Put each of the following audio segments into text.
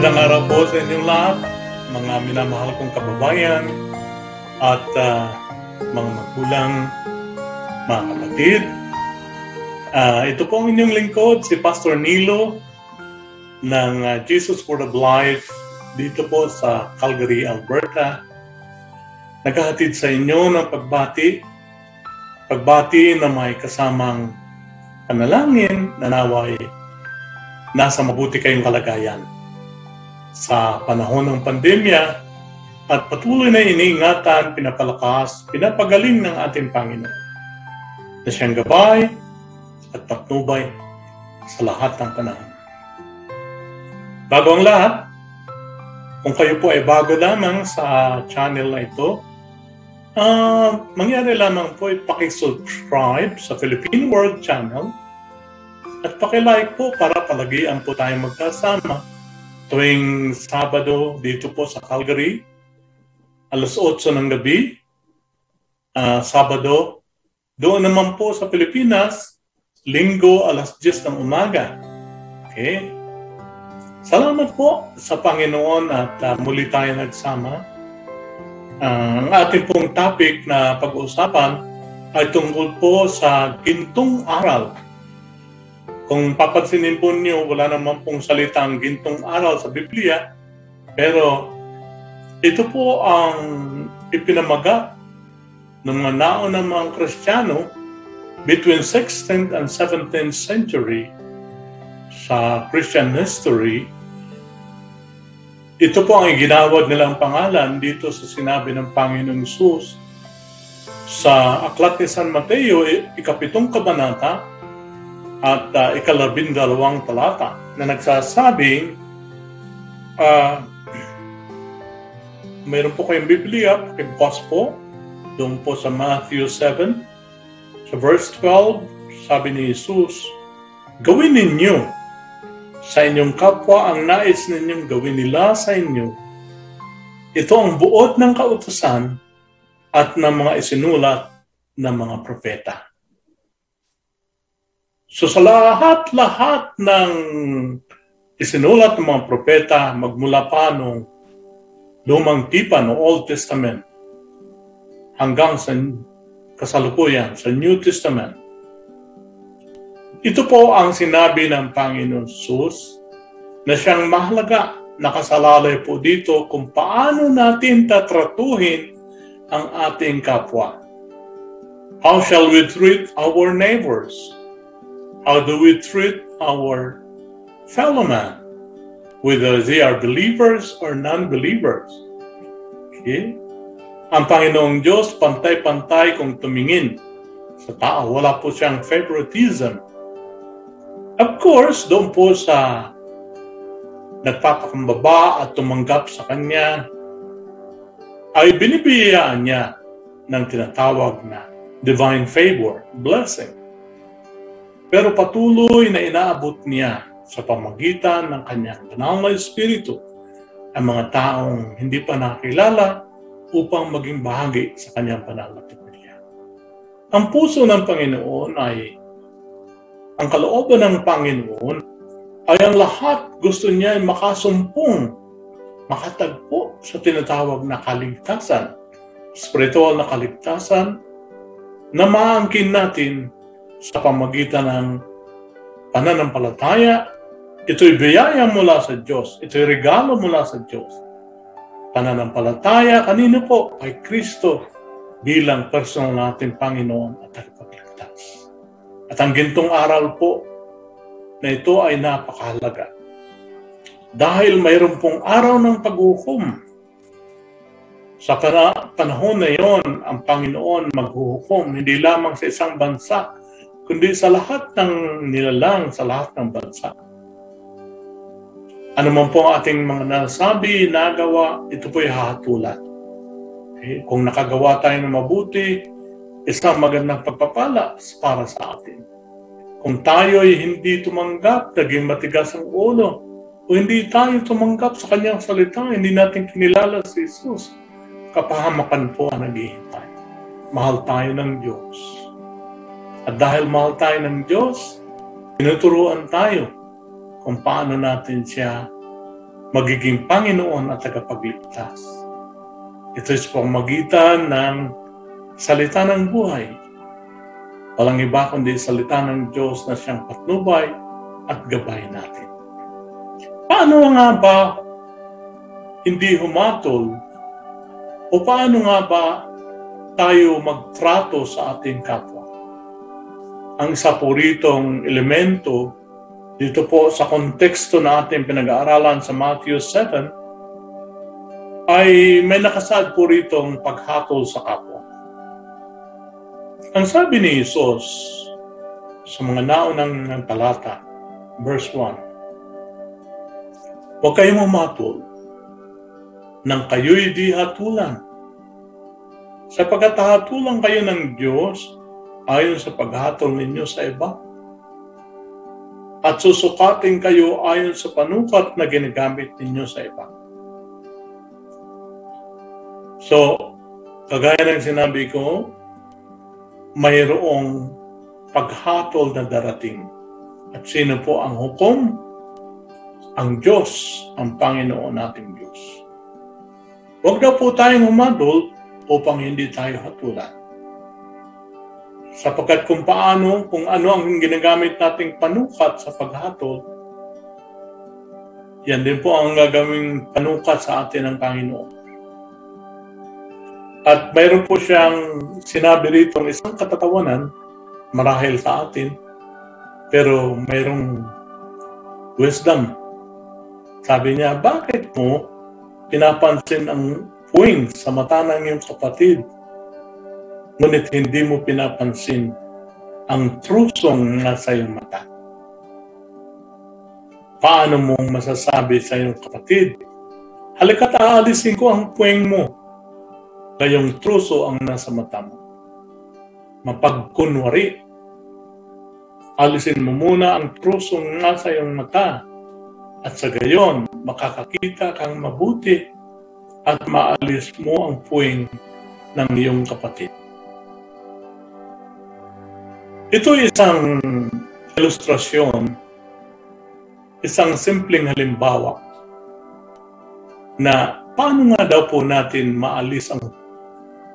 Magandang araw po sa inyong lahat, mga minamahal kong kababayan at uh, mga magulang, mga kapatid. Uh, ito po ang inyong lingkod, si Pastor Nilo ng uh, Jesus Word of Life dito po sa Calgary, Alberta. Naghahatid sa inyo ng pagbati, pagbati na may kasamang panalangin na naway nasa mabuti kayong kalagayan sa panahon ng pandemya at patuloy na iniingatan, pinapalakas, pinapagaling ng ating Panginoon na siyang gabay at patnubay sa lahat ng panahon. Bago ang lahat, kung kayo po ay bago lamang sa channel na ito, uh, mangyari lamang po ay pakisubscribe sa Philippine World Channel at pakilike po para palagian po tayo magkasama tuwing Sabado dito po sa Calgary, alas 8 ng gabi, uh, Sabado. Doon naman po sa Pilipinas, Linggo, alas 10 ng umaga. Okay? Salamat po sa Panginoon at uh, muli tayo nagsama. Uh, ang ating pong topic na pag-uusapan ay tungkol po sa gintong aral kung papansinin po niyo, wala naman pong salitang gintong aral sa Biblia, pero ito po ang ipinamaga ng mga naunang mga Kristiyano between 16th and 17th century sa Christian history. Ito po ang ginawad nilang pangalan dito sa sinabi ng Panginoong Isus sa Aklat ni San Mateo, ikapitong kabanata, at uh, ikalabindalawang talata na nagsasabing uh, mayroon po kayong Biblia, pakibukas po doon po sa Matthew 7 sa verse 12 sabi ni Jesus gawin ninyo sa inyong kapwa ang nais ninyong gawin nila sa inyo ito ang buod ng kautusan at ng mga isinulat ng mga propeta. So sa lahat-lahat ng isinulat ng mga propeta magmula pa nung lumang tipan no Old Testament hanggang sa kasalukuyan sa New Testament. Ito po ang sinabi ng Panginoon Jesus na siyang mahalaga nakasalalay po dito kung paano natin tatratuhin ang ating kapwa. How shall we treat our neighbors? How do we treat our fellow man? Whether they are believers or non-believers. Okay? Ang Panginoong Diyos, pantay-pantay kung tumingin sa tao. Wala po siyang favoritism. Of course, doon po sa nagpapakumbaba at tumanggap sa Kanya, ay binibiyayaan niya ng tinatawag na divine favor, blessing. Pero patuloy na inaabot niya sa pamagitan ng kanyang banal na Espiritu ang mga taong hindi pa nakilala upang maging bahagi sa kanyang banal na pamilya. Ang puso ng Panginoon ay ang kalooban ng Panginoon ay ang lahat gusto niya ay makasumpong, makatagpo sa tinatawag na kaligtasan, spiritual na kaligtasan na maangkin natin sa pamagitan ng pananampalataya. Ito'y biyaya mula sa Diyos. Ito'y regalo mula sa Diyos. Pananampalataya, kanino po? Ay Kristo bilang personal natin Panginoon at tagapagligtas. At ang gintong aral po na ito ay napakahalaga. Dahil mayroon pong araw ng paghukom. Sa panahon na yon, ang Panginoon maghuhukom hindi lamang sa isang bansa, kundi sa lahat ng nilalang, sa lahat ng bansa. Ano man po ang ating mga nasabi, nagawa, ito po ay hahatulan. Okay? Kung nakagawa tayo ng mabuti, isang magandang pagpapala para sa atin. Kung tayo ay hindi tumanggap, naging matigas ang ulo, o hindi tayo tumanggap sa kanyang salita, hindi natin kinilala si Jesus, kapahamakan po ang naghihintay. Mahal tayo ng Diyos. At dahil mahal tayo ng Diyos, tinuturuan tayo kung paano natin siya magiging Panginoon at tagapagligtas. Ito sa pamagitan ng salita ng buhay. Walang iba kundi salita ng Diyos na siyang patnubay at gabay natin. Paano nga ba hindi humatol o paano nga ba tayo magtrato sa ating kapwa? Ang isa po ritong elemento dito po sa konteksto na ating pinag-aaralan sa Matthew 7 ay may nakasad po ritong paghatol sa kapwa. Ang sabi ni Jesus sa mga naunang talata, verse 1, Huwag kayong mamatol nang kayo'y di hatulan. Sapagkat hatulan kayo ng Diyos ayon sa paghatol ninyo sa iba at susukatin kayo ayon sa panukat na ginagamit ninyo sa iba. So, kagaya ng sinabi ko, mayroong paghatol na darating. At sino po ang hukom? Ang Diyos, ang Panginoon nating Diyos. Huwag daw po tayong humadol upang hindi tayo hatulan sapagkat kung paano, kung ano ang ginagamit nating panukat sa paghatol, yan din po ang gagawing panukat sa atin ng Panginoon. At mayroon po siyang sinabi rito ng isang katatawanan, marahil sa atin, pero mayroong wisdom. Sabi niya, bakit mo pinapansin ang puwing sa mata ng iyong kapatid ngunit hindi mo pinapansin ang trusong nasa iyong mata. Paano mo masasabi sa iyong kapatid, halika't aalisin ko ang puweng mo, kayong truso ang nasa mata mo. Mapagkunwari, alisin mo muna ang trusong nasa iyong mata at sa gayon makakakita kang mabuti at maalis mo ang puwing ng iyong kapatid. Ito isang ilustrasyon, isang simpleng halimbawa na paano nga daw po natin maalis ang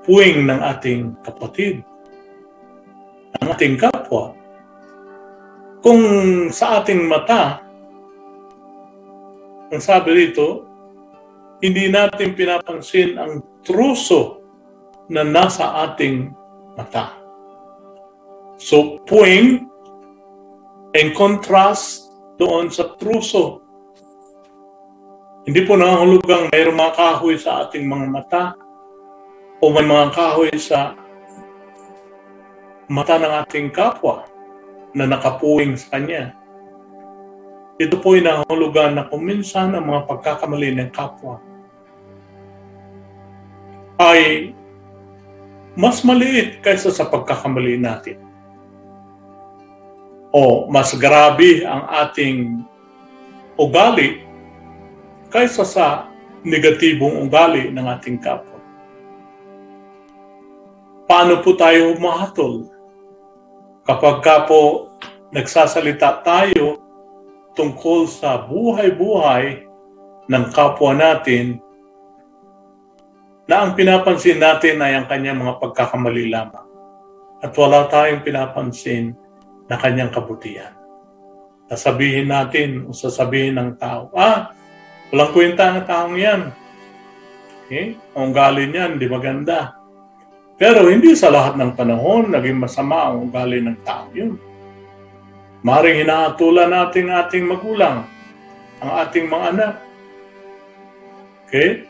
puwing ng ating kapatid, ng ating kapwa. Kung sa ating mata, ang sabi rito, hindi natin pinapansin ang truso na nasa ating mata. So, puwing in contrast doon sa truso. Hindi po nangangulugang mayroong mga kahoy sa ating mga mata o may mga kahoy sa mata ng ating kapwa na nakapuwing sa kanya. Ito po ay nangangulugan na kuminsan ang mga pagkakamali ng kapwa ay mas maliit kaysa sa pagkakamali natin o mas grabe ang ating ugali kaysa sa negatibong ugali ng ating kapwa. Paano po tayo humahatol? Kapag ka po nagsasalita tayo tungkol sa buhay-buhay ng kapwa natin na ang pinapansin natin ay ang kanyang mga pagkakamali lamang. At wala tayong pinapansin na kanyang kabutihan. Sasabihin natin o sasabihin ng tao, ah, walang kwenta ang taong yan. Okay? Ang ugali niyan, di maganda. Pero hindi sa lahat ng panahon naging masama ang ugali ng tao yun. Maring hinaatulan natin ating magulang, ang ating mga anak. Okay?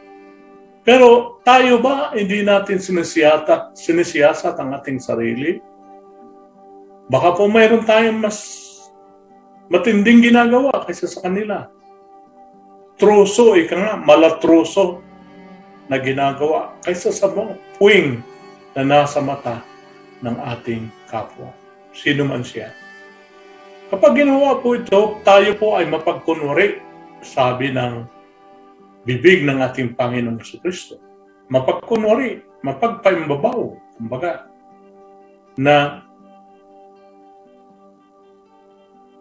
Pero tayo ba hindi natin sinisiyata, sinisiyasat ang ating sarili? Baka po mayroon tayong mas matinding ginagawa kaysa sa kanila. Troso, ika nga, malatroso na ginagawa kaysa sa mga puwing na nasa mata ng ating kapwa. Sino man siya. Kapag ginawa po ito, tayo po ay mapagkunwari, sabi ng bibig ng ating Panginoong Kristo. Mapagkunwari, mapagpaimbabaw, kumbaga, na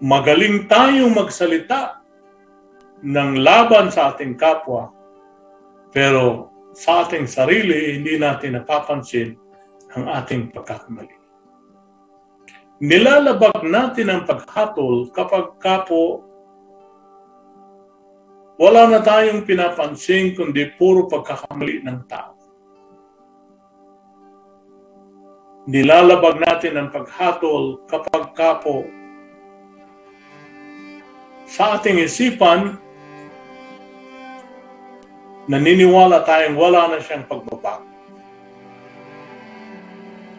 magaling tayong magsalita ng laban sa ating kapwa, pero sa ating sarili, hindi natin napapansin ang ating pagkakamali. Nilalabag natin ang paghatol kapag kapo wala na tayong pinapansin kundi puro pagkakamali ng tao. Nilalabag natin ang paghatol kapag kapo sa ating isipan, naniniwala tayong wala na siyang pagbabago.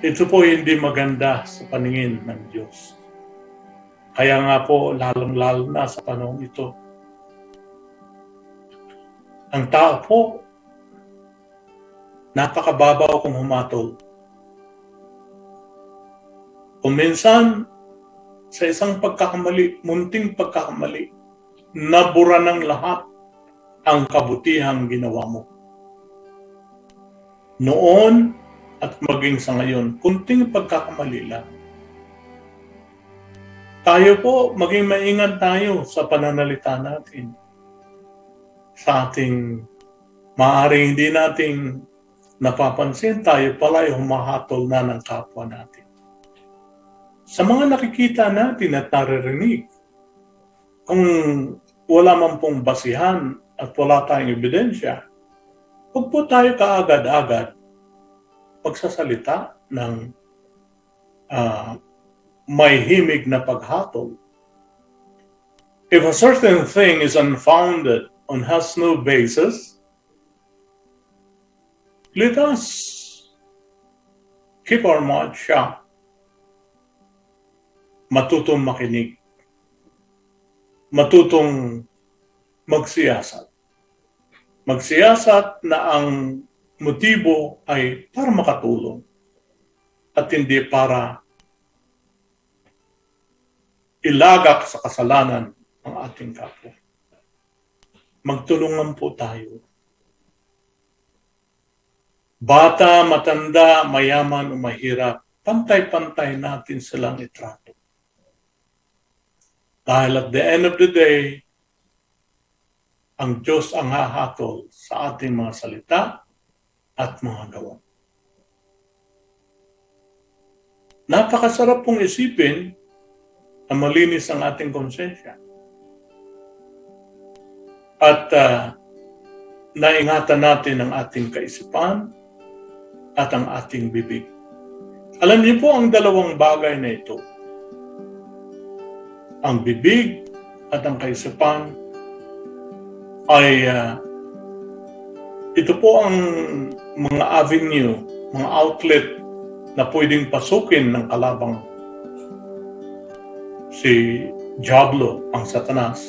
Ito po hindi maganda sa paningin ng Diyos. Kaya nga po, lalong-lalo na sa panahon ito, ang tao po, napakababaw kung humatol. Kung minsan, sa isang pagkakamali, munting pagkakamali, nabura ng lahat ang kabutihang ginawa mo. Noon at maging sa ngayon, kunting pagkakamali lang. Tayo po, maging maingat tayo sa pananalita natin sa ating maaaring hindi nating napapansin tayo pala ay humahatol na ng kapwa natin. Sa mga nakikita natin at naririnig, kung wala man pong basihan at wala tayong ebidensya, huwag po tayo kaagad-agad magsasalita ng uh, may himig na paghatol. If a certain thing is unfounded on has no basis, let us keep our mouth shut. Matutong makinig. Matutong magsiyasat. Magsiyasat na ang motibo ay para makatulong at hindi para ilagak sa kasalanan ng ating kapwa magtulungan po tayo. Bata, matanda, mayaman o mahirap, pantay-pantay natin silang itrato. Dahil at the end of the day, ang Diyos ang hahatol sa ating mga salita at mga gawa. Napakasarap pong isipin na malinis ang ating konsensya at uh, naingatan natin ang ating kaisipan at ang ating bibig. Alam niyo po ang dalawang bagay na ito. Ang bibig at ang kaisipan ay uh, ito po ang mga avenue, mga outlet na pwedeng pasukin ng kalabang si Diablo, ang satanas.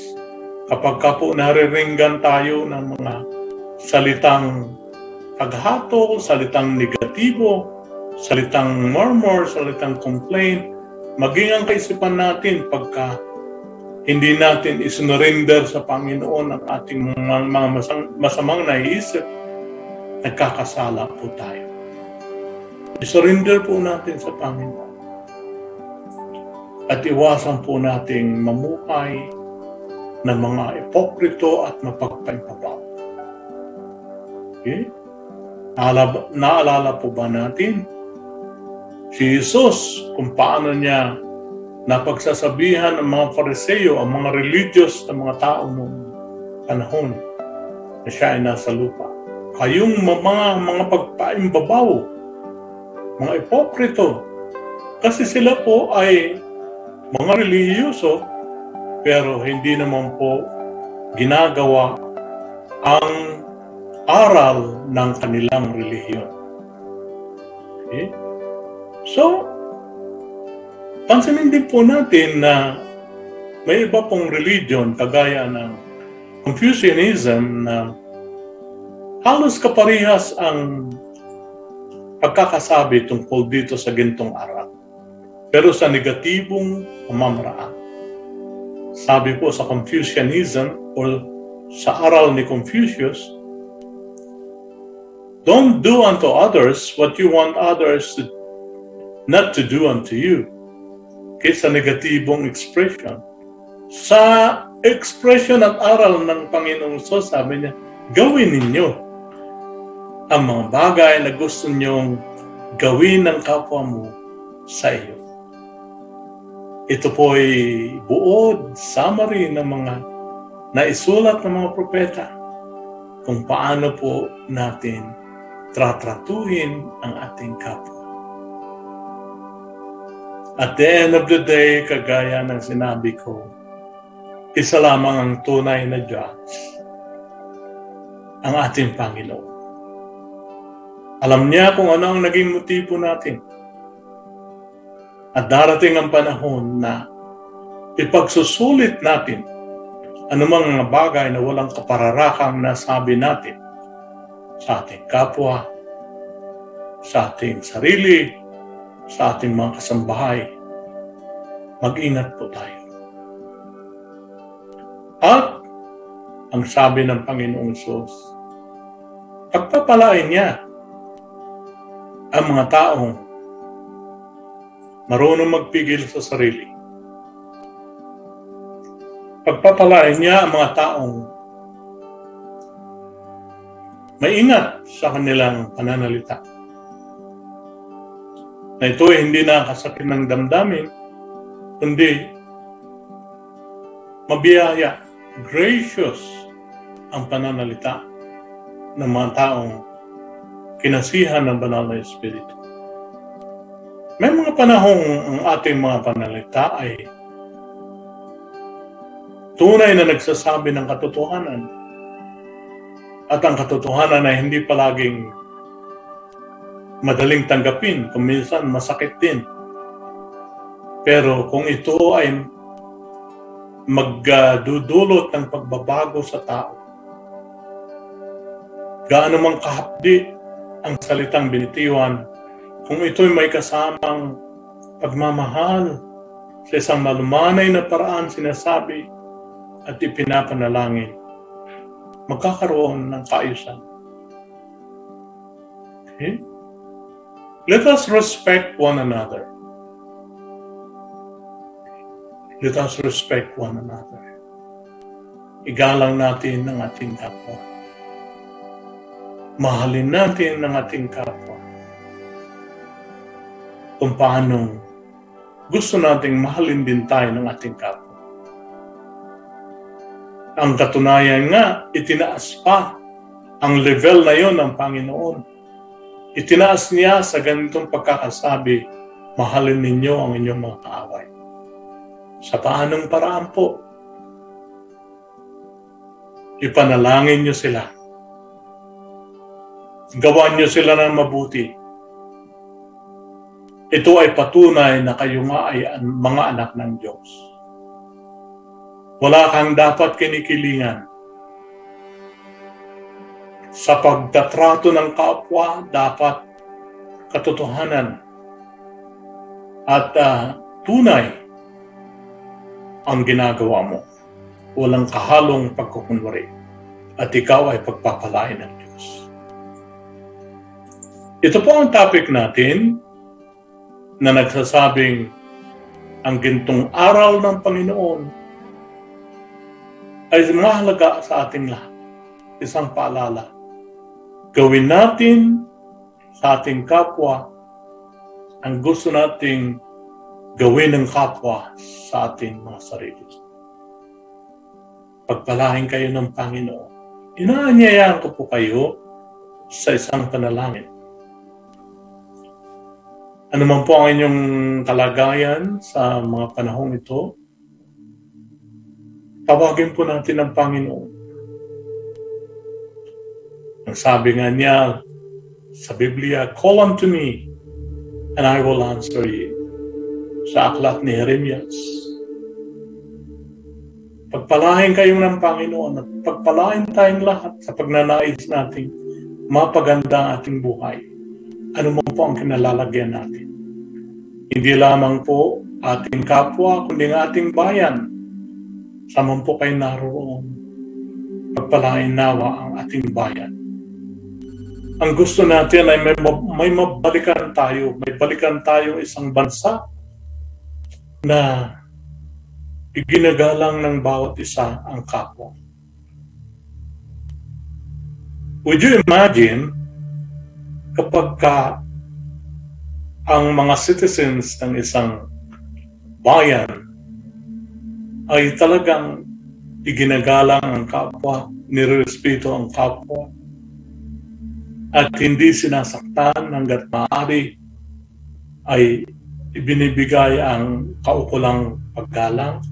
Kapag ka po nariringgan tayo ng mga salitang paghatol, salitang negatibo, salitang murmur, salitang complaint, maging ang kaisipan natin pagka hindi natin isinurrender sa Panginoon ang ating mga, mga masang, masamang naiisip, nagkakasala po tayo. Isurrender po natin sa Panginoon. At iwasan po nating mamuhay ng mga ipokrito at mapagpaipabaw. Okay? Naalala, naalala po ba natin si Jesus kung paano niya napagsasabihan ng mga fariseo, ang mga religious na mga tao noong panahon na siya ay nasa lupa. Kayong mga, mga pagpaimbabaw, mga ipokrito, kasi sila po ay mga relihiyoso pero hindi naman po ginagawa ang aral ng kanilang relihiyon. Okay? So, pansinin din po natin na may iba pong religion kagaya ng Confucianism na halos kaparihas ang pagkakasabi tungkol dito sa gintong aral. Pero sa negatibong pamamaraan. Sabi po sa Confucianism or sa aral ni Confucius, Don't do unto others what you want others to, not to do unto you. Okay, sa negatibong expression. Sa expression at aral ng Panginoong Sos, sabi niya, gawin ninyo ang mga bagay na gusto nyong gawin ng kapwa mo sa iyo. Ito po ay buod, summary ng mga naisulat ng mga propeta kung paano po natin tratratuhin ang ating kapwa. At the end of the day, kagaya ng sinabi ko, isa lamang ang tunay na judge, ang ating Panginoon. Alam niya kung ano ang naging motibo natin. At darating ang panahon na ipagsusulit natin anumang mga bagay na walang kapararakang nasabi natin sa ating kapwa, sa ating sarili, sa ating mga kasambahay. Mag-ingat po tayo. At ang sabi ng Panginoong Sos, pagpapalain niya ang mga taong marunong magpigil sa sarili. Pagpapalain niya ang mga taong maingat sa kanilang pananalita. Na ito ay hindi nakasakit ng damdamin, kundi mabiyaya, gracious ang pananalita ng mga taong kinasihan ng banal na Espiritu. May mga panahong ang ating mga panalita ay tunay na nagsasabi ng katotohanan at ang katotohanan ay hindi palaging madaling tanggapin, kung minsan masakit din. Pero kung ito ay magdudulot ng pagbabago sa tao, gaano mang kahapdi ang salitang binitiwan, kung ito'y may kasamang pagmamahal sa isang malumanay na paraan sinasabi at ipinapanalangin, magkakaroon ng kaayusan. Okay? Let us respect one another. Let us respect one another. Igalang natin ang ating kapwa. Mahalin natin ang ating kapwa. Kung paano gusto nating mahalin din tayo ng ating kapwa. Ang katunayan nga, itinaas pa ang level na yon ng Panginoon. Itinaas niya sa ganitong pagkakasabi, mahalin ninyo ang inyong mga kaaway. Sa paanong paraan po? Ipanalangin niyo sila. Gawan niyo sila ng mabuti. Ito ay patunay na kayo nga ay mga anak ng Diyos. Wala kang dapat kinikilingan. Sa pagtatrato ng kapwa, dapat katotohanan at uh, tunay ang ginagawa mo. Walang kahalong pagkukunwari at ikaw ay pagpapalain ng Diyos. Ito po ang topic natin na nagsasabing ang gintong aral ng Panginoon ay mahalaga sa ating lahat. Isang paalala. Gawin natin sa ating kapwa ang gusto nating gawin ng kapwa sa ating mga sarili. Pagpalahin kayo ng Panginoon. Inaanyayaan ko po kayo sa isang panalangin. Ano man po ang inyong kalagayan sa mga panahong ito, Tawagin po natin ang Panginoon. Ang sabi nga niya sa Biblia, Call unto me, and I will answer you. Sa aklat ni Jeremias. Pagpalain kayo ng Panginoon at pagpalain tayong lahat sa pagnanais nating mapaganda ang ating buhay. Ano mo po ang kinalalagyan natin? Hindi lamang po ating kapwa, kundi ang ating bayan Saman po kayo naroon. Pagpalain nawa ang ating bayan. Ang gusto natin ay may, may mabalikan tayo. May balikan tayo isang bansa na iginagalang ng bawat isa ang kapwa. Would you imagine kapag ka ang mga citizens ng isang bayan ay talagang iginagalang ang kapwa, nirespeto ang kapwa, at hindi sinasaktan hanggat maaari ay ibinibigay ang kaukulang paggalang.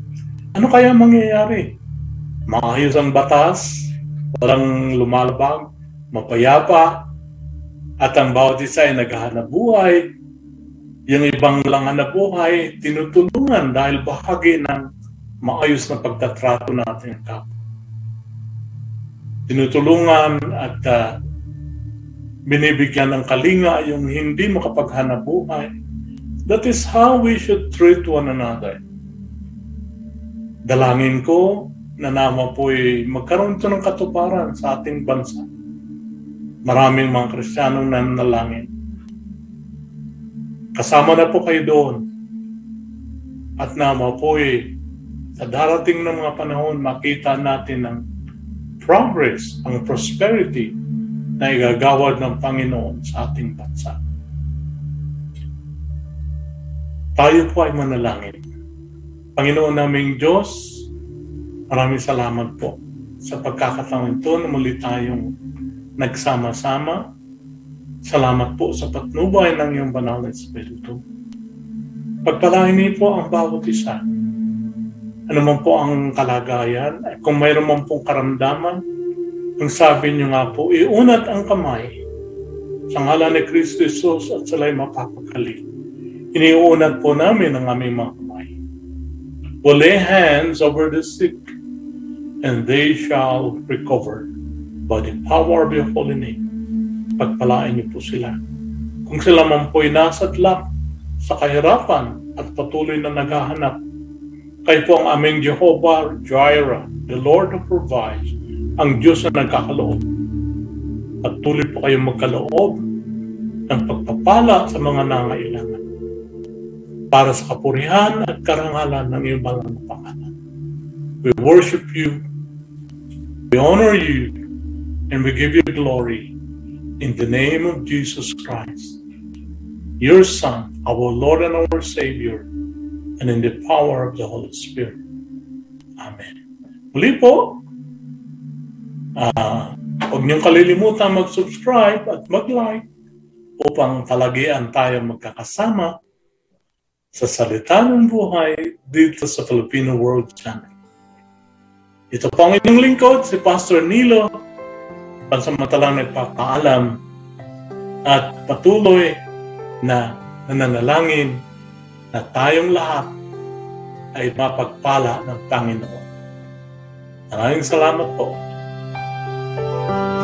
Ano kaya mangyayari? Maayos ang batas, walang lumalabag, mapayapa, at ang bawat isa ay naghahanap buhay. Yung ibang lang hanap buhay, tinutulungan dahil bahagi ng maayos na pagtatrato natin ang kapwa. Tinutulungan at uh, binibigyan ng kalinga yung hindi makapaghanap buhay. That is how we should treat one another. Dalangin ko na naman po'y magkaroon ito ng katuparan sa ating bansa. Maraming mga Kristiyanong nanalangin. Kasama na po kayo doon. At naman po'y sa darating ng mga panahon, makita natin ang progress, ang prosperity na igagawad ng Panginoon sa ating bansa. Tayo po ay manalangin. Panginoon naming Diyos, maraming salamat po sa pagkakataon ito na muli tayong nagsama-sama. Salamat po sa patnubay ng iyong banal na Espiritu. Pagpalain niyo po ang bawat isa ano man po ang kalagayan, kung mayroon man pong karamdaman, ang sabi niyo nga po, iunat ang kamay sa ngalan ni Kristo Jesus at sila'y mapapagaling. Iniunat po namin ang aming mga kamay. We'll lay hands over the sick and they shall recover by the power of your holy name. Pagpalain niyo po sila. Kung sila man po'y nasa tlak, sa kahirapan at patuloy na naghahanap kayo po ang aming Jehovah Jireh, the Lord who provides, ang Diyos na nagkakaloob. At tuloy po kayong magkaloob ng pagpapala sa mga nangailangan para sa kapurihan at karangalan ng iyong banal na pangalan. We worship you, we honor you, and we give you glory in the name of Jesus Christ, your Son, our Lord and our Savior, and in the power of the Holy Spirit. Amen. Muli po, uh, huwag niyong kalilimutan mag-subscribe at mag-like upang talagian tayo magkakasama sa Salita ng Buhay dito sa Filipino World Channel. Ito po ang inyong lingkod, si Pastor Nilo, pansamantalang nagpapaalam at patuloy na nananalangin na tayong lahat ay mapagpala ng Panginoon. Maraming salamat po. Thank you.